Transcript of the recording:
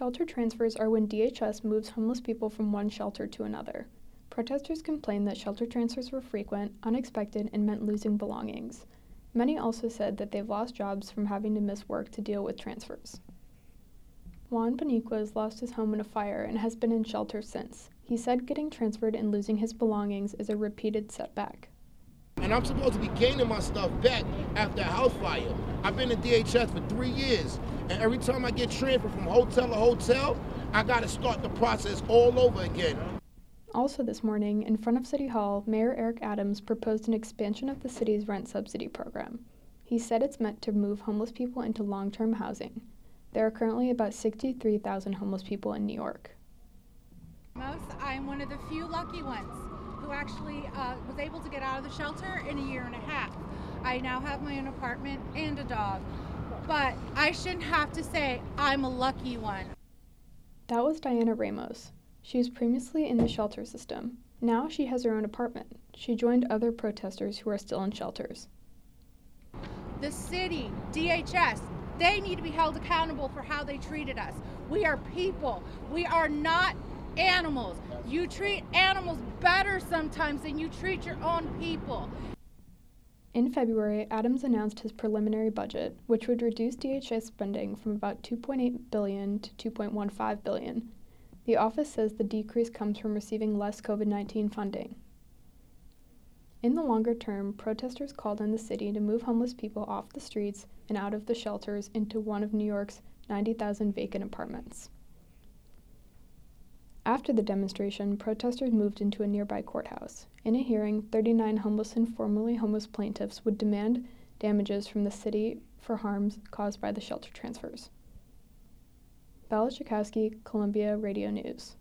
Shelter transfers are when DHS moves homeless people from one shelter to another. Protesters complained that shelter transfers were frequent, unexpected, and meant losing belongings. Many also said that they've lost jobs from having to miss work to deal with transfers. Juan Beniquez lost his home in a fire and has been in shelter since. He said getting transferred and losing his belongings is a repeated setback. And I'm supposed to be gaining my stuff back after a house fire. I've been in DHS for three years, and every time I get transferred from hotel to hotel, I got to start the process all over again. Also, this morning, in front of City Hall, Mayor Eric Adams proposed an expansion of the city's rent subsidy program. He said it's meant to move homeless people into long term housing. There are currently about 63,000 homeless people in New York. Most, I'm one of the few lucky ones who actually uh, was able to get out of the shelter in a year and a half. I now have my own apartment and a dog, but I shouldn't have to say I'm a lucky one. That was Diana Ramos. She was previously in the shelter system. Now she has her own apartment. She joined other protesters who are still in shelters. The city, DHS, they need to be held accountable for how they treated us. We are people. We are not animals. You treat animals better sometimes than you treat your own people. In February, Adams announced his preliminary budget, which would reduce DHS spending from about 2.8 billion to 2.15 billion. The office says the decrease comes from receiving less COVID-19 funding. In the longer term, protesters called on the city to move homeless people off the streets and out of the shelters into one of New York's 90,000 vacant apartments. After the demonstration, protesters moved into a nearby courthouse. In a hearing, 39 homeless and formerly homeless plaintiffs would demand damages from the city for harms caused by the shelter transfers. Bella Chakowski, Columbia Radio News.